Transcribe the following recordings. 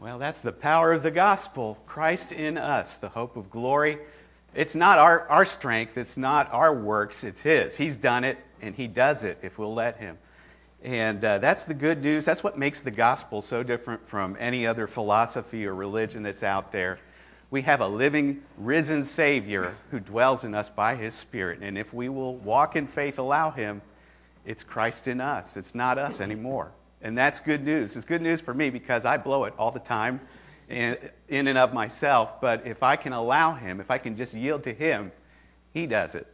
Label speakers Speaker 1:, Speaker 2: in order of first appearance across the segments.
Speaker 1: Well, that's the power of the gospel. Christ in us, the hope of glory. It's not our, our strength, it's not our works, it's His. He's done it, and He does it if we'll let Him. And uh, that's the good news. That's what makes the gospel so different from any other philosophy or religion that's out there. We have a living, risen Savior who dwells in us by His Spirit. And if we will walk in faith, allow Him, it's Christ in us. It's not us anymore. And that's good news. It's good news for me because I blow it all the time in and of myself. But if I can allow Him, if I can just yield to Him, He does it.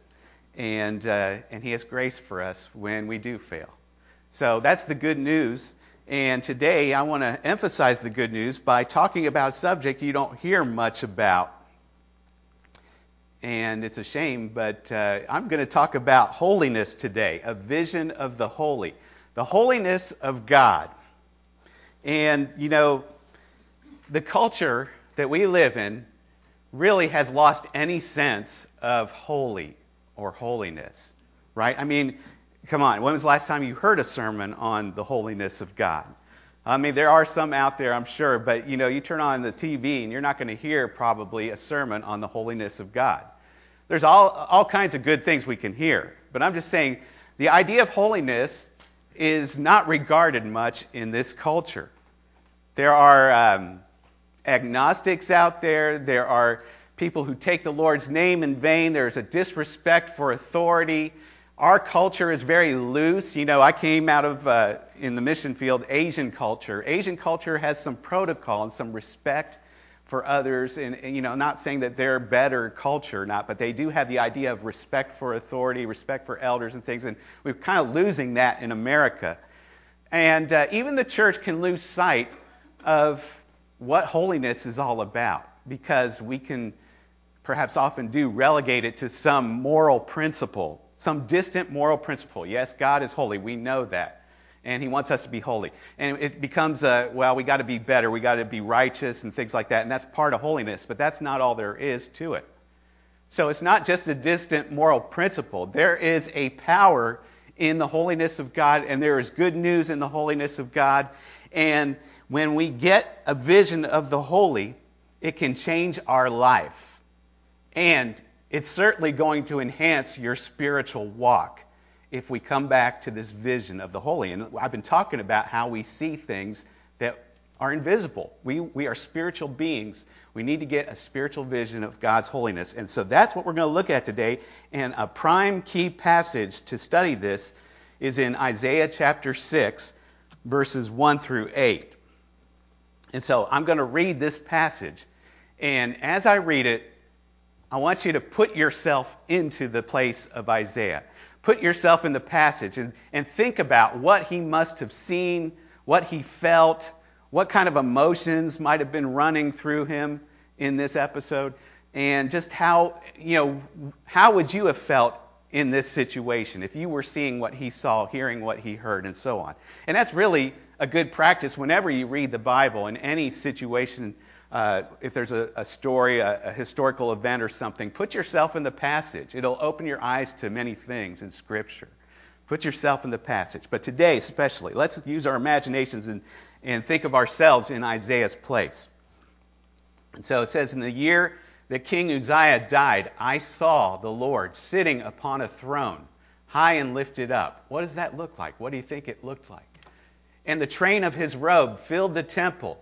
Speaker 1: And, uh, and He has grace for us when we do fail. So that's the good news. And today I want to emphasize the good news by talking about a subject you don't hear much about. And it's a shame, but uh, I'm going to talk about holiness today, a vision of the holy the holiness of God. And, you know, the culture that we live in really has lost any sense of holy or holiness, right? I mean, come on, when was the last time you heard a sermon on the holiness of God? I mean, there are some out there, I'm sure, but you know, you turn on the TV and you're not going to hear probably a sermon on the holiness of God. There's all, all kinds of good things we can hear, but I'm just saying the idea of holiness is not regarded much in this culture. There are um, agnostics out there. There are people who take the Lord's name in vain. There's a disrespect for authority. Our culture is very loose. You know, I came out of, uh, in the mission field, Asian culture. Asian culture has some protocol and some respect for others, and, and, you know, not saying that they're better culture not, but they do have the idea of respect for authority, respect for elders and things, and we're kind of losing that in America. And uh, even the church can lose sight of what holiness is all about because we can perhaps often do relegate it to some moral principle, some distant moral principle. Yes, God is holy. We know that and he wants us to be holy. And it becomes, well, we got to be better, we got to be righteous, and things like that. And that's part of holiness, but that's not all there is to it. So it's not just a distant moral principle. There is a power in the holiness of God, and there is good news in the holiness of God. And when we get a vision of the holy, it can change our life. And it's certainly going to enhance your spiritual walk if we come back to this vision of the holy. And I've been talking about how we see things that are invisible. We, we are spiritual beings. We need to get a spiritual vision of God's holiness. And so that's what we're going to look at today. And a prime key passage to study this is in Isaiah chapter 6, verses 1 through 8. And so I'm going to read this passage. And as I read it, I want you to put yourself into the place of Isaiah put yourself in the passage and, and think about what he must have seen, what he felt, what kind of emotions might have been running through him in this episode, and just how, you know, how would you have felt in this situation if you were seeing what he saw, hearing what he heard, and so on. And that's really a good practice whenever you read the Bible in any situation uh, if there's a, a story, a, a, historical event or something, put yourself in the passage. It'll open your eyes to many things in Scripture. Put yourself in the passage. But today, especially, let's use our imaginations and, and think of ourselves in Isaiah's place. And so it says, In the year that King Uzziah died, I saw the Lord sitting upon a throne, high and lifted up. What does that look like? What do you think it looked like? And the train of his robe filled the temple.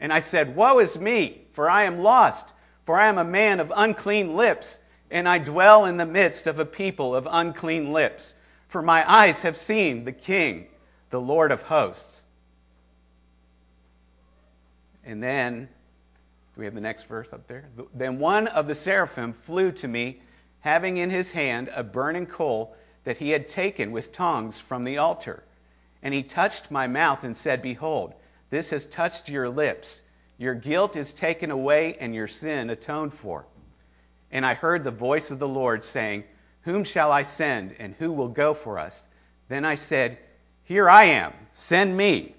Speaker 1: And I said, Woe is me, for I am lost, for I am a man of unclean lips, and I dwell in the midst of a people of unclean lips. For my eyes have seen the King, the Lord of hosts. And then, do we have the next verse up there? Then one of the seraphim flew to me, having in his hand a burning coal that he had taken with tongs from the altar. And he touched my mouth and said, Behold, this has touched your lips. Your guilt is taken away and your sin atoned for. And I heard the voice of the Lord saying, Whom shall I send, and who will go for us? Then I said, Here I am, send me.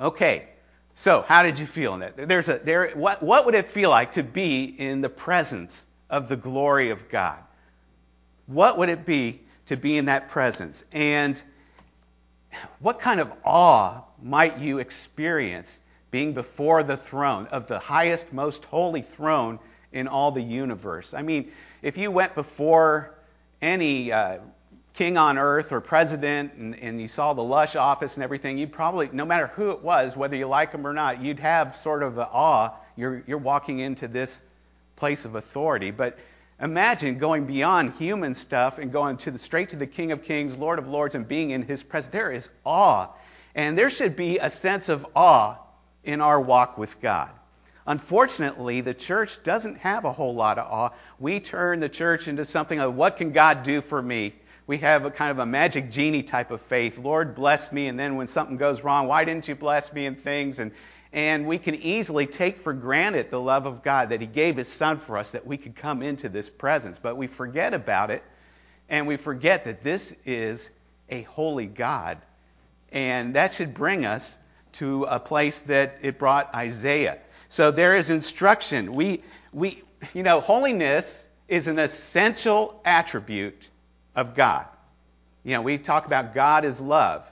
Speaker 1: Okay, so how did you feel in that? There's a, there, what, what would it feel like to be in the presence of the glory of God? What would it be to be in that presence? And what kind of awe might you experience being before the throne of the highest, most holy throne in all the universe? I mean, if you went before any uh, king on earth or president and, and, you saw the lush office and everything, you'd probably, no matter who it was, whether you like them or not, you'd have sort of awe. You're, you're walking into this place of authority. But Imagine going beyond human stuff and going to the, straight to the King of Kings, Lord of Lords, and being in His presence. There is awe. And there should be a sense of awe in our walk with God. Unfortunately, the church doesn't have a whole lot of awe. We turn the church into something of what can God do for me? We have a kind of a magic genie type of faith. Lord, bless me. And then when something goes wrong, why didn't you bless me and things? And and we can easily take for granted the love of God that He gave His Son for us, that we could come into this presence. But we forget about it, and we forget that this is a holy God. And that should bring us to a place that it brought Isaiah. So there is instruction. We, we, you know, holiness is an essential attribute of God. You know, we talk about God as love.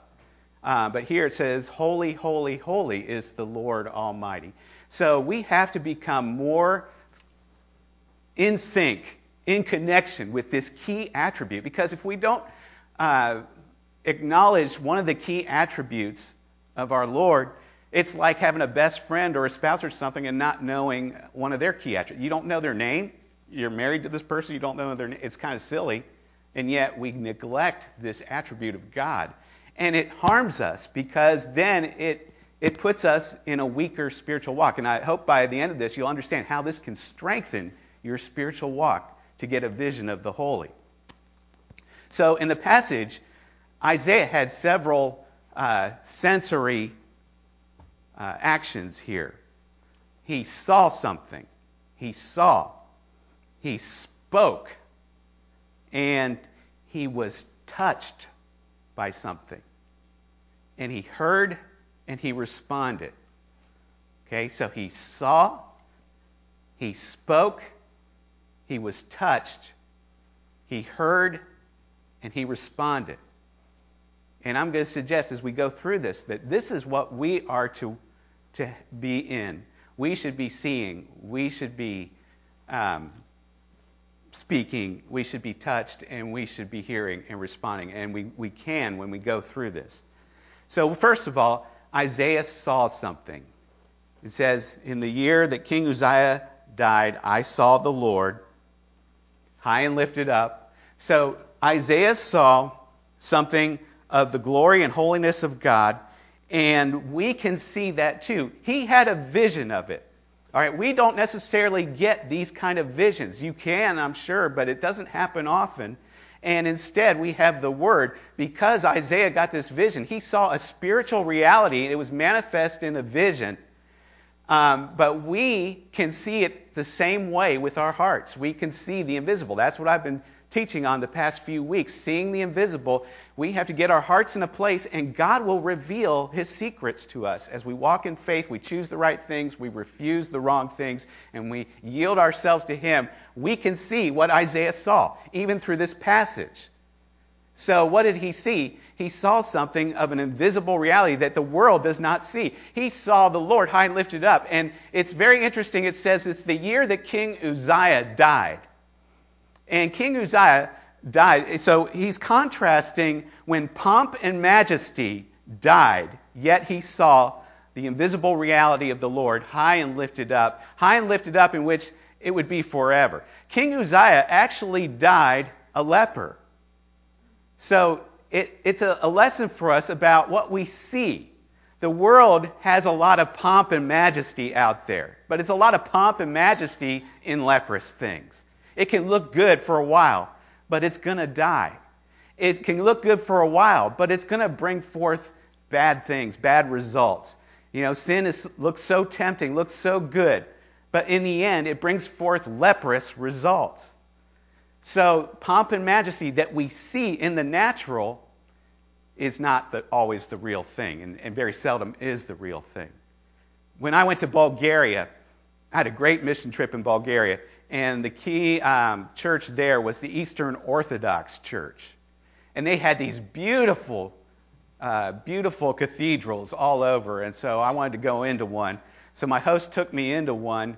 Speaker 1: Uh, but here it says, Holy, holy, holy is the Lord Almighty. So we have to become more in sync, in connection with this key attribute. Because if we don't uh, acknowledge one of the key attributes of our Lord, it's like having a best friend or a spouse or something and not knowing one of their key attributes. You don't know their name. You're married to this person. You don't know their name. It's kind of silly. And yet we neglect this attribute of God and it harms us because then it it puts us in a weaker spiritual walk. And I hope by the end of this you'll understand how this can strengthen your spiritual walk to get a vision of the holy. So in the passage, Isaiah had several uh, sensory uh, actions here. He saw something. He saw. He spoke. And he was touched by something and he heard and he responded. Okay, so he saw, he spoke, he was touched, he heard, and he responded. And I'm going to suggest as we go through this that this is what we are to, to be in. We should be seeing, we should be um, speaking, we should be touched, and we should be hearing and responding. And we, we can when we go through this. So, first of all, Isaiah saw something. It says, In the year that King Uzziah died, I saw the Lord high and lifted up. So, Isaiah saw something of the glory and holiness of God, and we can see that too. He had a vision of it. All right, we don't necessarily get these kind of visions. You can, I'm sure, but it doesn't happen often. And instead, we have the Word. Because Isaiah got this vision, he saw a spiritual reality, and it was manifest in a vision. Um, but we can see it the same way with our hearts. We can see the invisible. That's what I've been teaching on the past few weeks. Seeing the invisible, we have to get our hearts in a place, and God will reveal His secrets to us. As we walk in faith, we choose the right things, we refuse the wrong things, and we yield ourselves to Him. We can see what Isaiah saw, even through this passage. So, what did he see? He saw something of an invisible reality that the world does not see. He saw the Lord high and lifted up. And it's very interesting. It says it's the year that King Uzziah died. And King Uzziah died. So he's contrasting when pomp and majesty died, yet he saw the invisible reality of the Lord high and lifted up, high and lifted up in which it would be forever. King Uzziah actually died a leper. So it, it's a, a lesson for us about what we see. The world has a lot of pomp and majesty out there, but it's a lot of pomp and majesty in leprous things. It can look good for a while, but it's going to die. It can look good for a while, but it's going to bring forth bad things, bad results. You know, sin is, looks so tempting, looks so good, but in the end, it brings forth leprous results. So, pomp and majesty that we see in the natural is not the, always the real thing, and, and very seldom is the real thing. When I went to Bulgaria, I had a great mission trip in Bulgaria, and the key um, church there was the Eastern Orthodox Church. And they had these beautiful, uh, beautiful cathedrals all over, and so I wanted to go into one. So my host took me into one,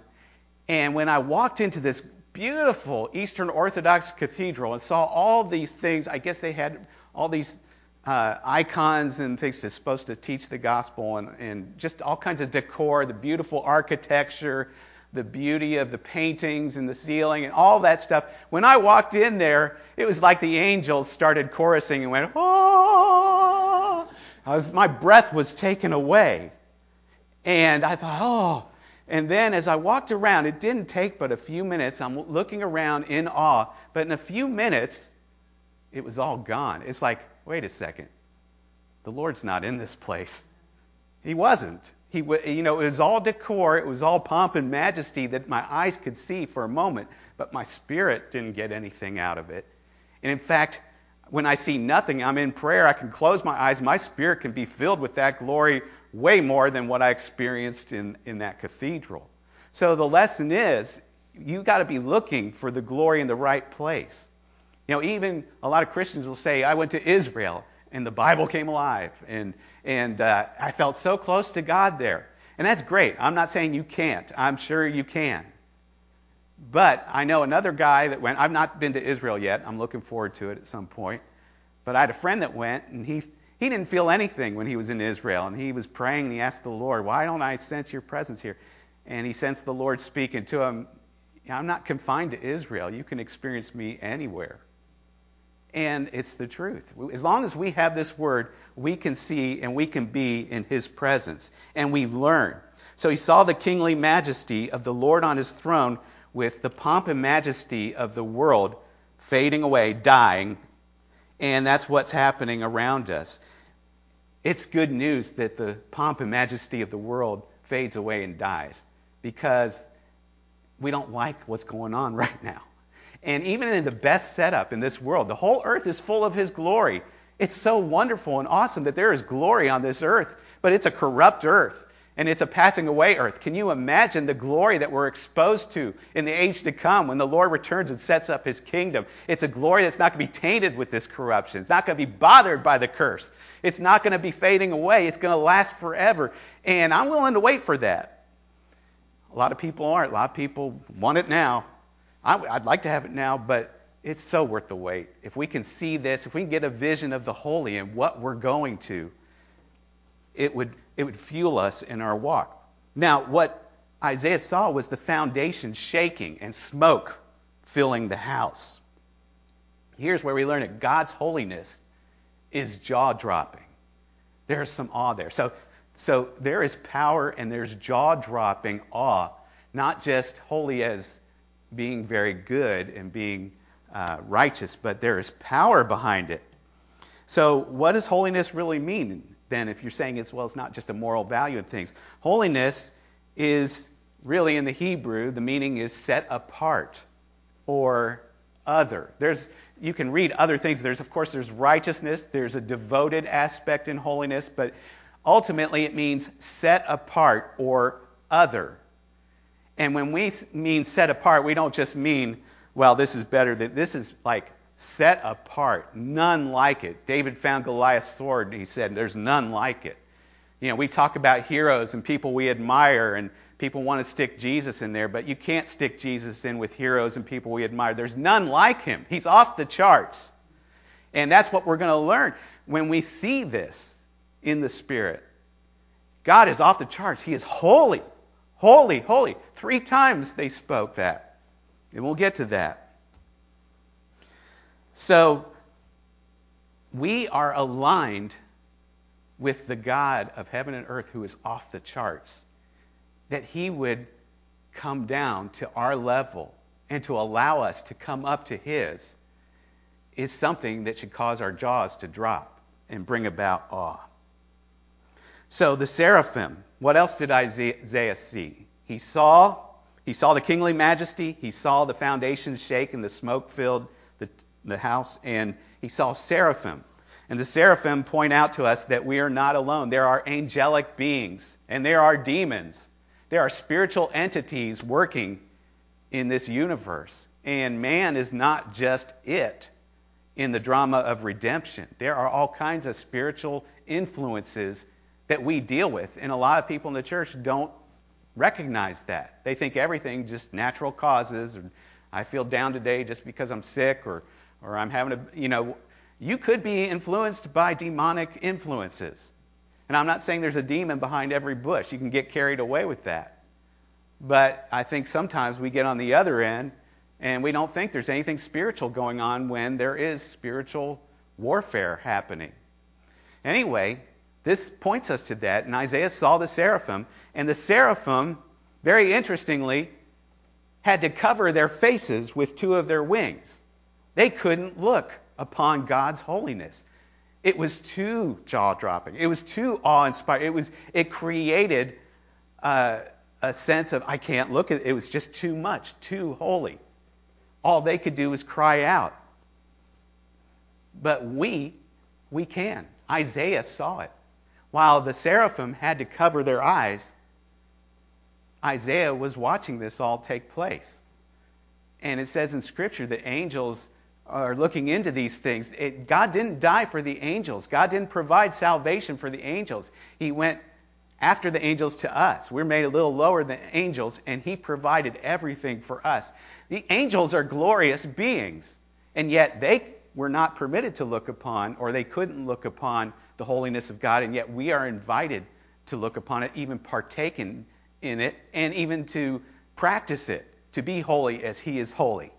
Speaker 1: and when I walked into this beautiful Eastern Orthodox cathedral and saw all these things, I guess they had all these uh, icons and things that's supposed to teach the gospel and, and just all kinds of decor, the beautiful architecture, the beauty of the paintings and the ceiling and all that stuff. When I walked in there, it was like the angels started chorusing and went, oh! Was, my breath was taken away. And I thought, oh. And then as I walked around, it didn't take but a few minutes. I'm looking around in awe. But in a few minutes, it was all gone. It's like, wait a second. The Lord's not in this place. He wasn't. He, you know, it was all decor, it was all pomp and majesty that my eyes could see for a moment, but my spirit didn't get anything out of it. And in fact, when I see nothing, I'm in prayer, I can close my eyes, my spirit can be filled with that glory way more than what I experienced in, in that cathedral. So the lesson is, you got to be looking for the glory in the right place. You know, even a lot of Christians will say, I went to Israel and the Bible came alive, and and uh, I felt so close to God there, and that's great. I'm not saying you can't. I'm sure you can. But I know another guy that went. I've not been to Israel yet. I'm looking forward to it at some point. But I had a friend that went, and he he didn't feel anything when he was in Israel, and he was praying. And he asked the Lord, "Why don't I sense Your presence here?" And he sensed the Lord speaking to him. I'm not confined to Israel. You can experience me anywhere. And it's the truth. As long as we have this word, we can see and we can be in his presence. And we learn. So he saw the kingly majesty of the Lord on his throne with the pomp and majesty of the world fading away, dying. And that's what's happening around us. It's good news that the pomp and majesty of the world fades away and dies because we don't like what's going on right now. And even in the best setup in this world, the whole earth is full of His glory. It's so wonderful and awesome that there is glory on this earth, but it's a corrupt earth and it's a passing away earth. Can you imagine the glory that we're exposed to in the age to come when the Lord returns and sets up his kingdom? It's a glory that's not going to be tainted with this corruption. It's not going to be bothered by the curse. It's not going to be fading away. It's going to last forever. And I'm willing to wait for that. A lot of people aren't. A lot of people want it now. I'd like to have it now, but it's so worth the wait. If we can see this, if we can get a vision of the holy and what we're going to, it would, it would fuel us in our walk. Now, what Isaiah saw was the foundation shaking and smoke filling the house. Here's where we learn it God's holiness is jaw dropping. There's some awe there. So, so there is power and there's jaw dropping awe, not just holy as being very good and being uh, righteous, but there is power behind it. So, what does holiness really mean then if you're saying it's, well, it's not just a moral value in things? Holiness is really in the Hebrew, the meaning is set apart or other. There's, you can read other things. There's, of course, there's righteousness, there's a devoted aspect in holiness, but ultimately it means set apart or other. And when we mean set apart, we don't just mean, well, this is better than this is like set apart, none like it. David found Goliath's sword and he said, There's none like it. You know, we talk about heroes and people we admire and people want to stick Jesus in there, but you can't stick Jesus in with heroes and people we admire. There's none like him. He's off the charts. And that's what we're going to learn when we see this in the Spirit. God is off the charts. He is holy. Holy, holy. Three times they spoke that. And we'll get to that. So, we are aligned with the God of heaven and earth who is off the charts. That he would come down to our level and to allow us to come up to his is something that should cause our jaws to drop and bring about awe. So the seraphim what else did Isaiah see? He saw he saw the kingly majesty, he saw the foundations shake and the smoke filled the, the house, and he saw seraphim. And the seraphim point out to us that we are not alone. There are angelic beings, and there are demons. There are spiritual entities working in this universe. And man is not just it in the drama of redemption. There are all kinds of spiritual influences that we deal with. And a lot of people in the church don't recognize that. They think everything just natural causes, or I feel down today just because I'm sick, or, or I'm having a, you know, you could be influenced by demonic influences. And I'm not saying there's a demon behind every bush. You can get carried away with that. But I think sometimes we get on the other end and we don't think there's anything spiritual going on when there is spiritual warfare happening. Anyway, this points us to that. And Isaiah saw the seraphim, and the seraphim, very interestingly, had to cover their faces with two of their wings. They couldn't look upon God's holiness. It was too jaw dropping. It was too awe inspiring. It was it created uh, a sense of I can't look at it. It was just too much, too holy. All they could do was cry out. But we, we can. Isaiah saw it. While the seraphim had to cover their eyes, Isaiah was watching this all take place. And it says in Scripture that angels are looking into these things. It, God didn't die for the angels, God didn't provide salvation for the angels. He went after the angels to us. We're made a little lower than angels, and He provided everything for us. The angels are glorious beings, and yet they were not permitted to look upon, or they couldn't look upon the holiness of God, and yet we are invited to look upon it, even partake in, in it, and even to practice it, to be holy as He is holy.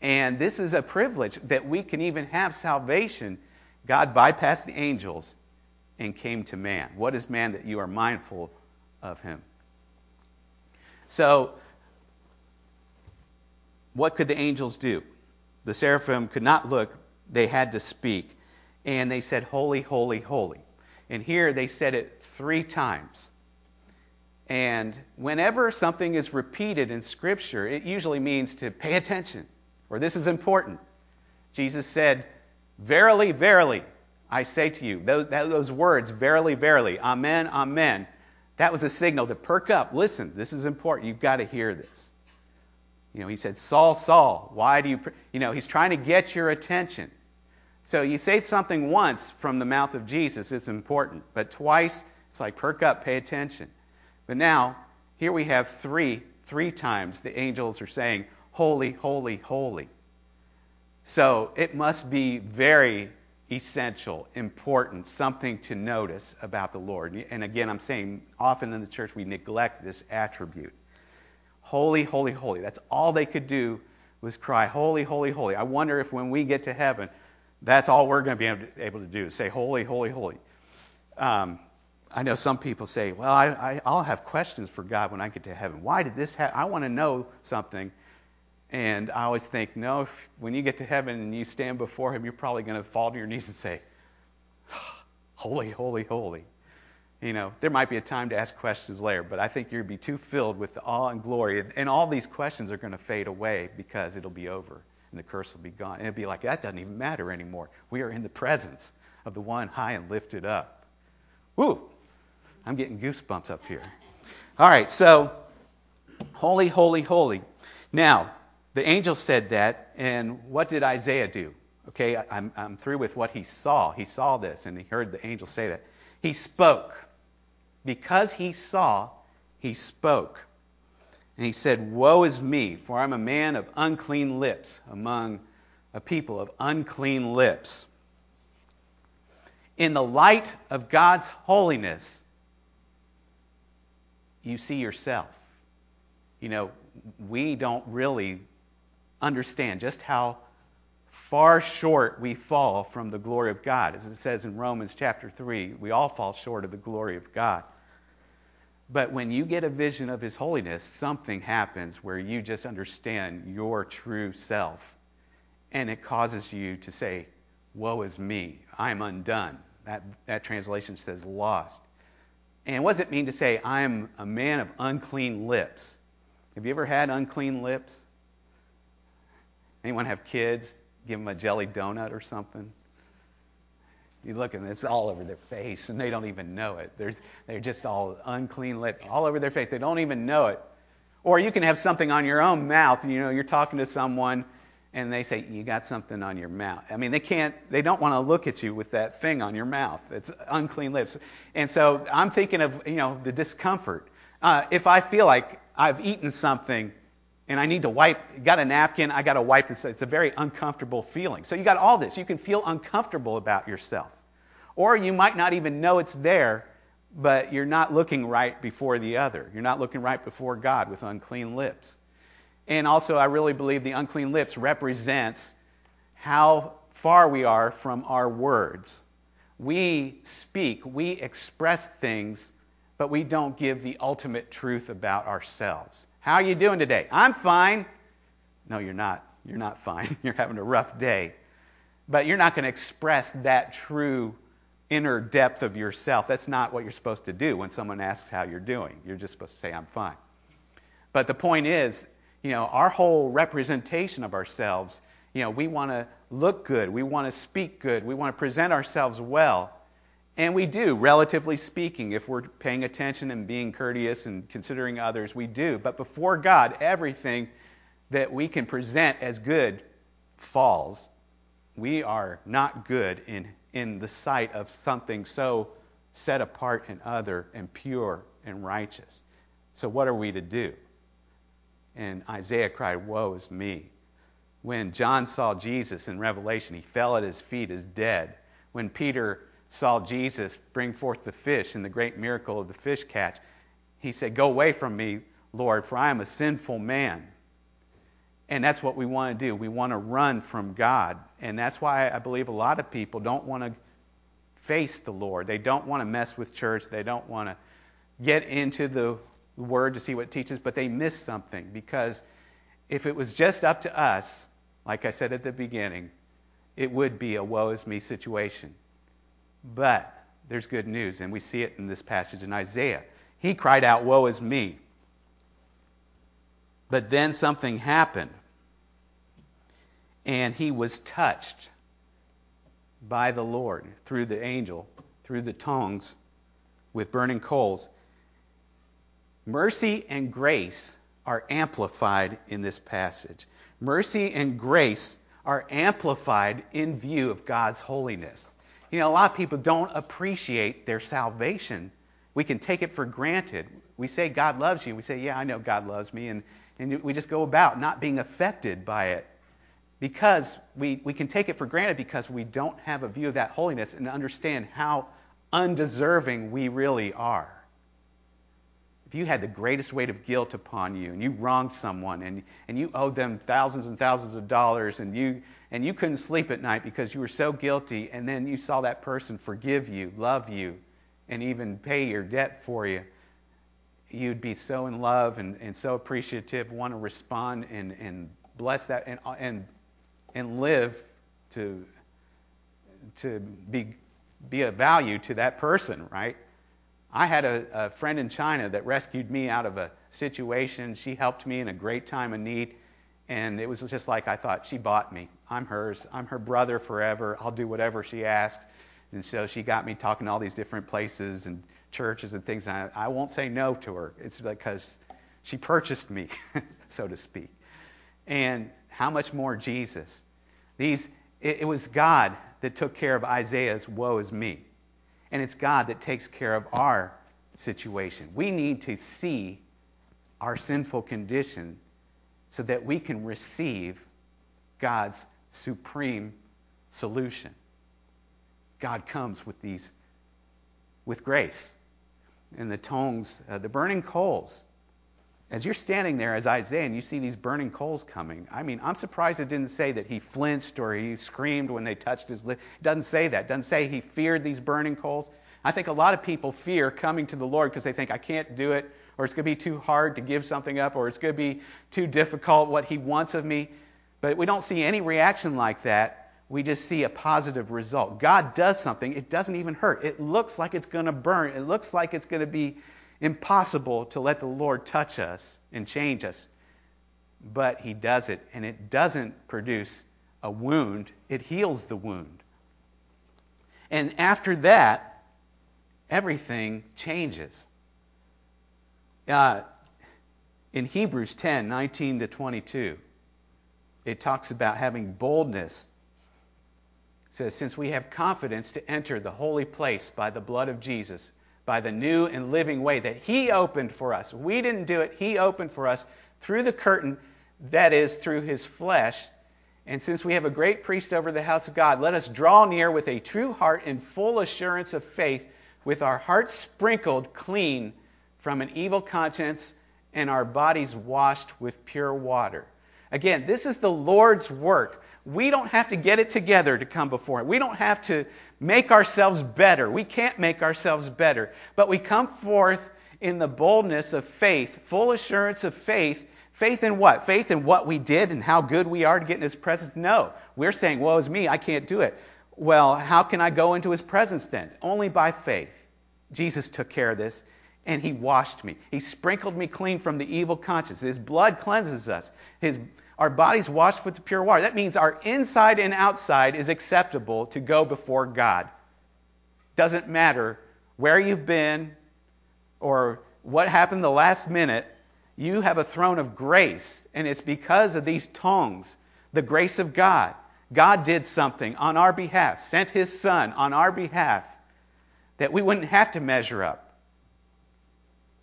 Speaker 1: And this is a privilege that we can even have salvation. God bypassed the angels and came to man. What is man that you are mindful of him? So, what could the angels do? The seraphim could not look, they had to speak. And they said, Holy, holy, holy. And here they said it three times. And whenever something is repeated in Scripture, it usually means to pay attention, or this is important. Jesus said, Verily, verily, I say to you, those, words, verily, verily, amen, amen, that was a signal to perk up. Listen, this is important. You've got to hear this. You know, he said, Saul, Saul, why do you, you know, he's trying to get your attention. So you say something once from the mouth of Jesus, it's important. But twice, it's like perk up, pay attention. But now, here we have three, three times the angels are saying, Holy, holy, holy. So it must be very essential, important, something to notice about the Lord. And again, I'm saying often in the church we neglect this attribute. Holy, holy, holy. That's all they could do was cry, Holy, holy, holy. I wonder if when we get to heaven, that's all we're going to be able to, able to do is say, Holy, holy, holy. Um, I know some people say, Well, I, I, will have questions for God when I get to heaven. Why did this happen? I want to know something. And I always think, no, if, when you get to heaven and you stand before Him, you're probably going to fall to your knees and say, Holy, holy, holy. You know, there might be a time to ask questions later, but I think you'd be too filled with awe and glory. And all these questions are going to fade away because it'll be over and the curse will be gone. And it'll be like, that doesn't even matter anymore. We are in the presence of the one high and lifted up. Woo! I'm getting goosebumps up here. All right, so holy, holy, holy. Now, the angel said that, and what did Isaiah do? Okay, I'm, I'm through with what he saw. He saw this, and he heard the angel say that. He spoke. Because he saw, he spoke. And he said, Woe is me, for I'm a man of unclean lips among a people of unclean lips. In the light of God's holiness, you see yourself. You know, we don't really understand just how far short we fall from the glory of God. As it says in Romans chapter 3, we all fall short of the glory of God. But when you get a vision of His holiness, something happens where you just understand your true self. And it causes you to say, Woe is me, I am undone. That, that translation says lost. And what does it mean to say, I am a man of unclean lips? Have you ever had unclean lips? Anyone have kids? Give them a jelly donut or something? You look and it's all over their face and they don't even know it. There's, they're just all unclean lips all over their face. They don't even know it. Or you can have something on your own mouth. You know, you're talking to someone and they say, You got something on your mouth. I mean, they can't, they don't want to look at you with that thing on your mouth. It's unclean lips. And so I'm thinking of, you know, the discomfort. Uh, if I feel like I've eaten something and I need to wipe, got a napkin, I got to wipe this. It's a very uncomfortable feeling. So you got all this. You can feel uncomfortable about yourself. Or you might not even know it's there, but you're not looking right before the other. You're not looking right before God with unclean lips. And also, I really believe the unclean lips represents how far we are from our words. We speak, we express things, but we don't give the ultimate truth about ourselves. How are you doing today? I'm fine. No, you're not. You're not fine. You're having a rough day. But you're not going to express that true inner depth of yourself. That's not what you're supposed to do when someone asks how you're doing. You're just supposed to say, I'm fine. But the point is, you know, our whole representation of ourselves, you know, we want to look good. We want to speak good. We want to present ourselves well. And we do, relatively speaking, if we're paying attention and being courteous and considering others, we do. But before God, everything that we can present as good falls. We are not good in, in the sight of something so set apart and other and pure and righteous. So, what are we to do? And Isaiah cried, Woe is me. When John saw Jesus in Revelation, he fell at his feet as dead. When Peter saw Jesus bring forth the fish in the great miracle of the fish catch, he said, Go away from me, Lord, for I am a sinful man. And that's what we want to do. We want to run from God. And that's why I believe a lot of people don't want to face the Lord. They don't want to mess with church. They don't want to get into the Word to see what it teaches, but they miss something because if it was just up to us, like I said at the beginning, it would be a woe is me situation. But there's good news, and we see it in this passage in Isaiah. He cried out, Woe is me. But then something happened, and he was touched by the Lord through the angel, through the tongues with burning coals. Mercy and grace are amplified in this passage. Mercy and grace are amplified in view of God's holiness. You know, a lot of people don't appreciate their salvation. We can take it for granted. We say God loves you. We say, Yeah, I know God loves me. And, and we just go about not being affected by it because we, we can take it for granted because we don't have a view of that holiness and understand how undeserving we really are. If you had the greatest weight of guilt upon you and you wronged someone and, and you owed them thousands and thousands of dollars and you and you couldn't sleep at night because you were so guilty, and then you saw that person forgive you, love you, and even pay your debt for you, you'd be so in love and, and so appreciative, want to respond and, and bless that and, and, and live to, to be, be of value to that person, right? I had a, a friend in China that rescued me out of a situation. She helped me in a great time of need. And it was just like I thought, she bought me. I'm hers. I'm her brother forever. I'll do whatever she asks. And so she got me talking to all these different places and churches and things. And I, I won't say no to her. It's because she purchased me, so to speak. And how much more Jesus? These, it, it was God that took care of Isaiah's woe is me. And it's God that takes care of our situation. We need to see our sinful condition so that we can receive God's supreme solution. God comes with these, with grace. And the tongues, uh, the burning coals. As you're standing there as Isaiah and you see these burning coals coming, I mean, I'm surprised it didn't say that he flinched or he screamed when they touched his lips. It doesn't say that. It doesn't say he feared these burning coals. I think a lot of people fear coming to the Lord because they think, I can't do it or it's going to be too hard to give something up, or it's going to be too difficult what he wants of me. But we don't see any reaction like that we just see a positive result. God does something, it doesn't even hurt. It looks like it's going to burn, it looks like it's going to be impossible to let the Lord touch us and change us. But He does it, and it doesn't produce a wound, it heals the wound. And after that, everything changes. Uh, in Hebrews 10 19 to 22, it talks about having boldness. Says, Since we have confidence to enter the holy place by the blood of Jesus, by the new and living way that He opened for us. We didn't do it, He opened for us through the curtain, that is, through His flesh. And since we have a great priest over the house of God, let us draw near with a true heart and full assurance of faith, with our hearts sprinkled clean from an evil conscience and our bodies washed with pure water. Again, this is the Lord's work. We don't have to get it together to come before Him. We don't have to make ourselves better. We can't make ourselves better. But we come forth in the boldness of faith, full assurance of faith. Faith in what? Faith in what we did and how good we are to get in His presence? No. We're saying, woe is me, I can't do it. Well, how can I go into His presence then? Only by faith. Jesus took care of this, and He washed me. He sprinkled me clean from the evil conscience. His blood cleanses us. His, our bodies washed with the pure water. That means our inside and outside is acceptable to go before God. Doesn't matter where you've been or what happened the last minute. You have a throne of grace, and it's because of these tongues, the grace of God. God did something on our behalf, sent His Son on our behalf that we wouldn't have to measure up.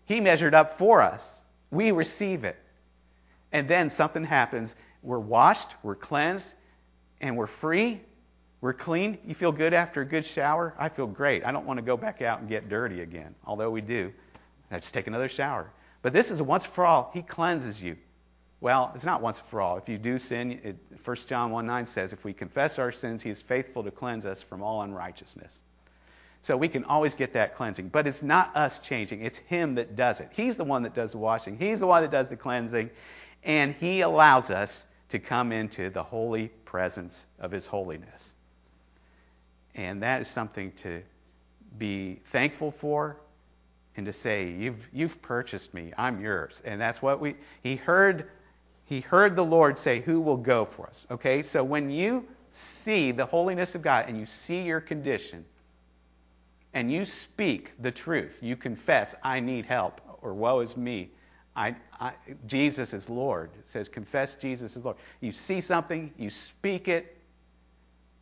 Speaker 1: He measured up for us. We receive it. And then something happens. We're washed, we're cleansed, and we're free. We're clean. You feel good after a good shower? I feel great. I don't want to go back out and get dirty again, although we do. I just take another shower. But this is a once for all. He cleanses you. Well, it's not once for all. If you do sin, it, 1 John 1 9 says, if we confess our sins, he is faithful to cleanse us from all unrighteousness. So we can always get that cleansing. But it's not us changing, it's Him that does it. He's the one that does the washing, He's the one that does the cleansing, and He allows us to come into the holy presence of His holiness. And that is something to be thankful for and to say, You've, you've purchased me, I'm yours. And that's what we, He heard. He heard the Lord say, Who will go for us? Okay, so when you see the holiness of God and you see your condition, and you speak the truth, you confess, I need help, or woe is me, I, I, Jesus is Lord. It says, confess Jesus is Lord. You see something, you speak it,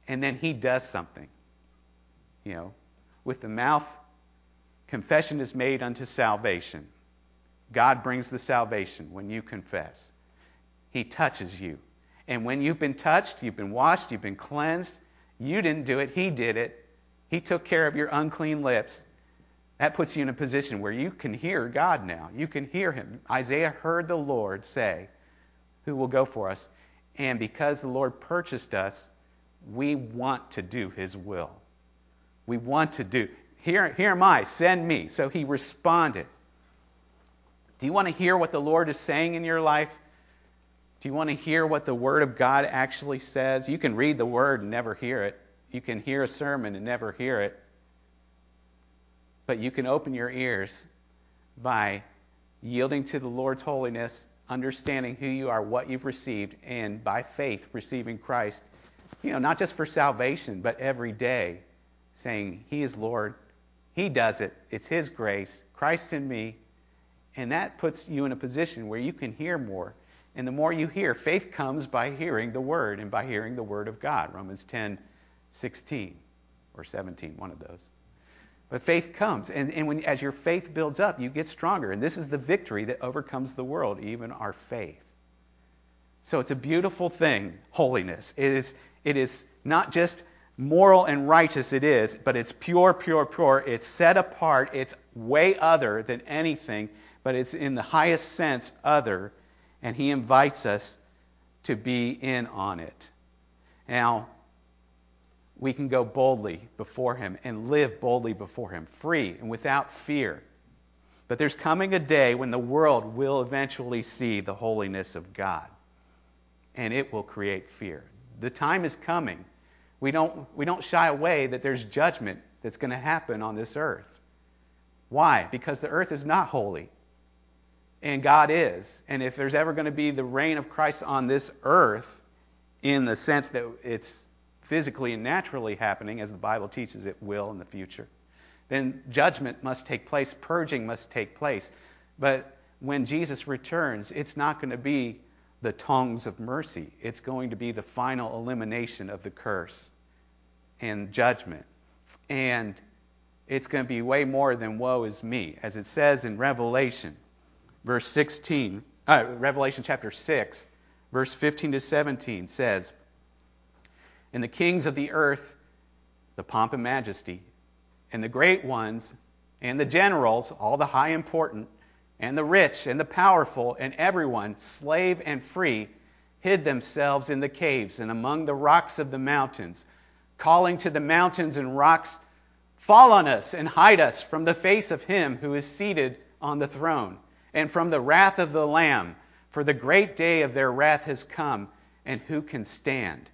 Speaker 1: and then He does something. You know, with the mouth, confession is made unto salvation. God brings the salvation when you confess. He touches you. And when you've been touched, you've been washed, you've been cleansed, you didn't do it, He did it. He took care of your unclean lips. That puts you in a position where you can hear God now. You can hear Him. Isaiah heard the Lord say, Who will go for us? And because the Lord purchased us, we want to do His will. We want to do. Here, here am I, send me. So He responded. Do you want to hear what the Lord is saying in your life? Do you want to hear what the Word of God actually says? You can read the Word and never hear it. You can hear a sermon and never hear it. But you can open your ears by yielding to the Lord's holiness, understanding who you are, what you've received, and by faith receiving Christ. You know, not just for salvation, but every day saying, He is Lord. He does it. It's His grace. Christ in me. And that puts you in a position where you can hear more. And the more you hear, faith comes by hearing the Word and by hearing the Word of God. Romans 10 16 or 17, one of those. But faith comes. And, and when, as your faith builds up, you get stronger. And this is the victory that overcomes the world, even our faith. So it's a beautiful thing, holiness. It is, it is not just moral and righteous, it is, but it's pure, pure, pure. It's set apart. It's way other than anything, but it's in the highest sense other. And He invites us to be in on it. Now, we can go boldly before Him and live boldly before Him, free and without fear. But there's coming a day when the world will eventually see the holiness of God, and it will create fear. The time is coming We don't, we don't shy away that there's judgment that's going to happen on this earth. Why? Because the earth is not holy. And God is. And if there's ever going to be the reign of Christ on this earth, in the sense that it's physically and naturally happening, as the Bible teaches it will in the future, then judgment must take place, purging must take place. But when Jesus returns, it's not going to be the tongues of mercy. It's going to be the final elimination of the curse and judgment. And it's going to be way more than woe is me. As it says in Revelation, verse 16, uh, Revelation chapter 6, verse 15 to 17 says, And the kings of the earth, the pomp and majesty, and the great ones, and the generals, all the high important, and the rich and the powerful and everyone, slave and free, hid themselves in the caves and among the rocks of the mountains, calling to the mountains and rocks, Fall on us and hide us from the face of him who is seated on the throne, and from the wrath of the Lamb, for the great day of their wrath has come, and who can stand?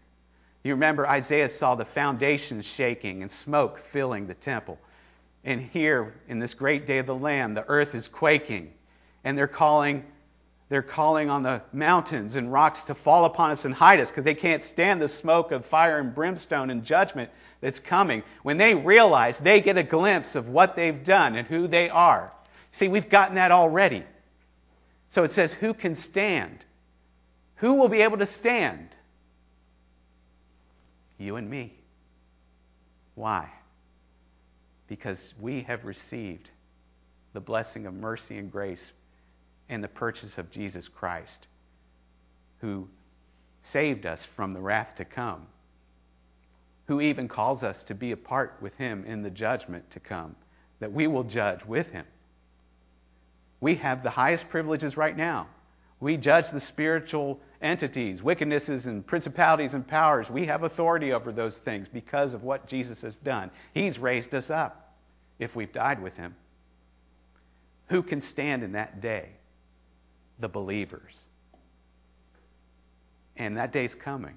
Speaker 1: You remember Isaiah saw the foundations shaking and smoke filling the temple. And here, in this great day of the Lamb, the earth is quaking and they're calling they're calling on the mountains and rocks to fall upon us and hide us because they can't stand the smoke of fire and brimstone and judgment that's coming. When they realize they get a glimpse of what they've done and who they are. See, we've gotten that already. So it says, Who can stand? Who will be able to stand? You and me. Why? Because we have received the blessing of mercy and grace and the purchase of Jesus Christ, who saved us from the wrath to come, who even calls us to be a part with him in the judgment to come, that we will judge with him. We have the highest privileges right now. We judge the spiritual entities, wickednesses, and principalities and powers. We have authority over those things because of what Jesus has done. He's raised us up if we've died with him. Who can stand in that day? the believers. And that day's coming.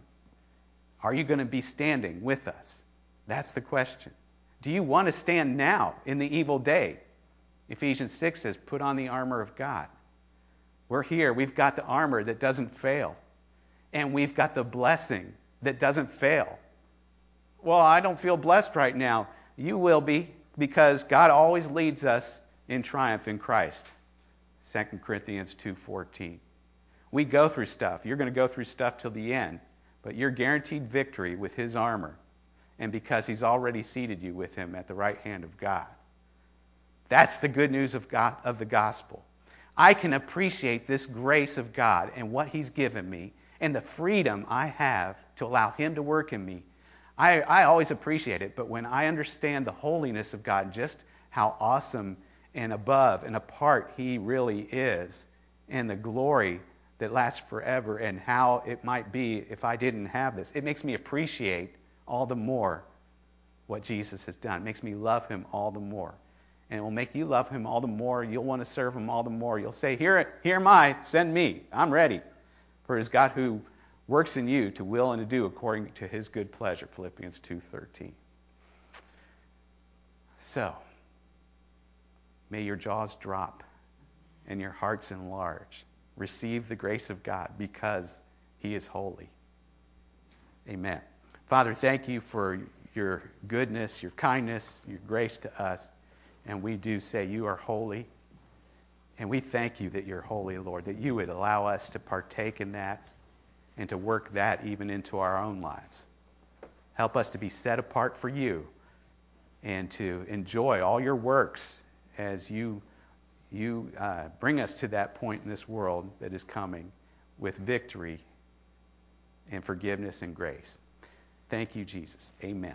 Speaker 1: Are you going to be standing with us? That's the question. Do you want to stand now in the evil day? Ephesians 6 says, Put on the armor of God. We're here. We've got the armor that doesn't fail. And we've got the blessing that doesn't fail. Well, I don't feel blessed right now. You will be because God always leads us in triumph in Christ. 2 Corinthians 2:14. We go through stuff. You're going to go through stuff till the end, but you're guaranteed victory with his armor and because he's already seated you with him at the right hand of God. That's the good news of God of the gospel. I can appreciate this grace of God and what he's given me and the freedom I have to allow him to work in me. I, I always appreciate it, but when I understand the holiness of God, just how awesome and above and apart He really is, and the glory that lasts forever, and how it might be if I didn't have this. It makes me appreciate all the more what Jesus has done. It makes me love Him all the more. And it will make you love Him all the more. You'll want to serve Him all the more. You'll say, Here, here am I, send me. I'm ready. For it is God who works in you to will and to do according to His good pleasure. Philippians 2.13. So, May your jaws drop and your hearts enlarge. Receive the grace of God because He is holy. Amen. Father, thank you for your goodness, your kindness, your grace to us. And we do say you are holy. And we thank you that you're holy, Lord, that you would allow us to partake in that and to work that even into our own lives. Help us to be set apart for you and to enjoy all your works as you, you uh, bring us to that point in this world that is coming with victory and forgiveness and grace. Thank you, Jesus. Amen.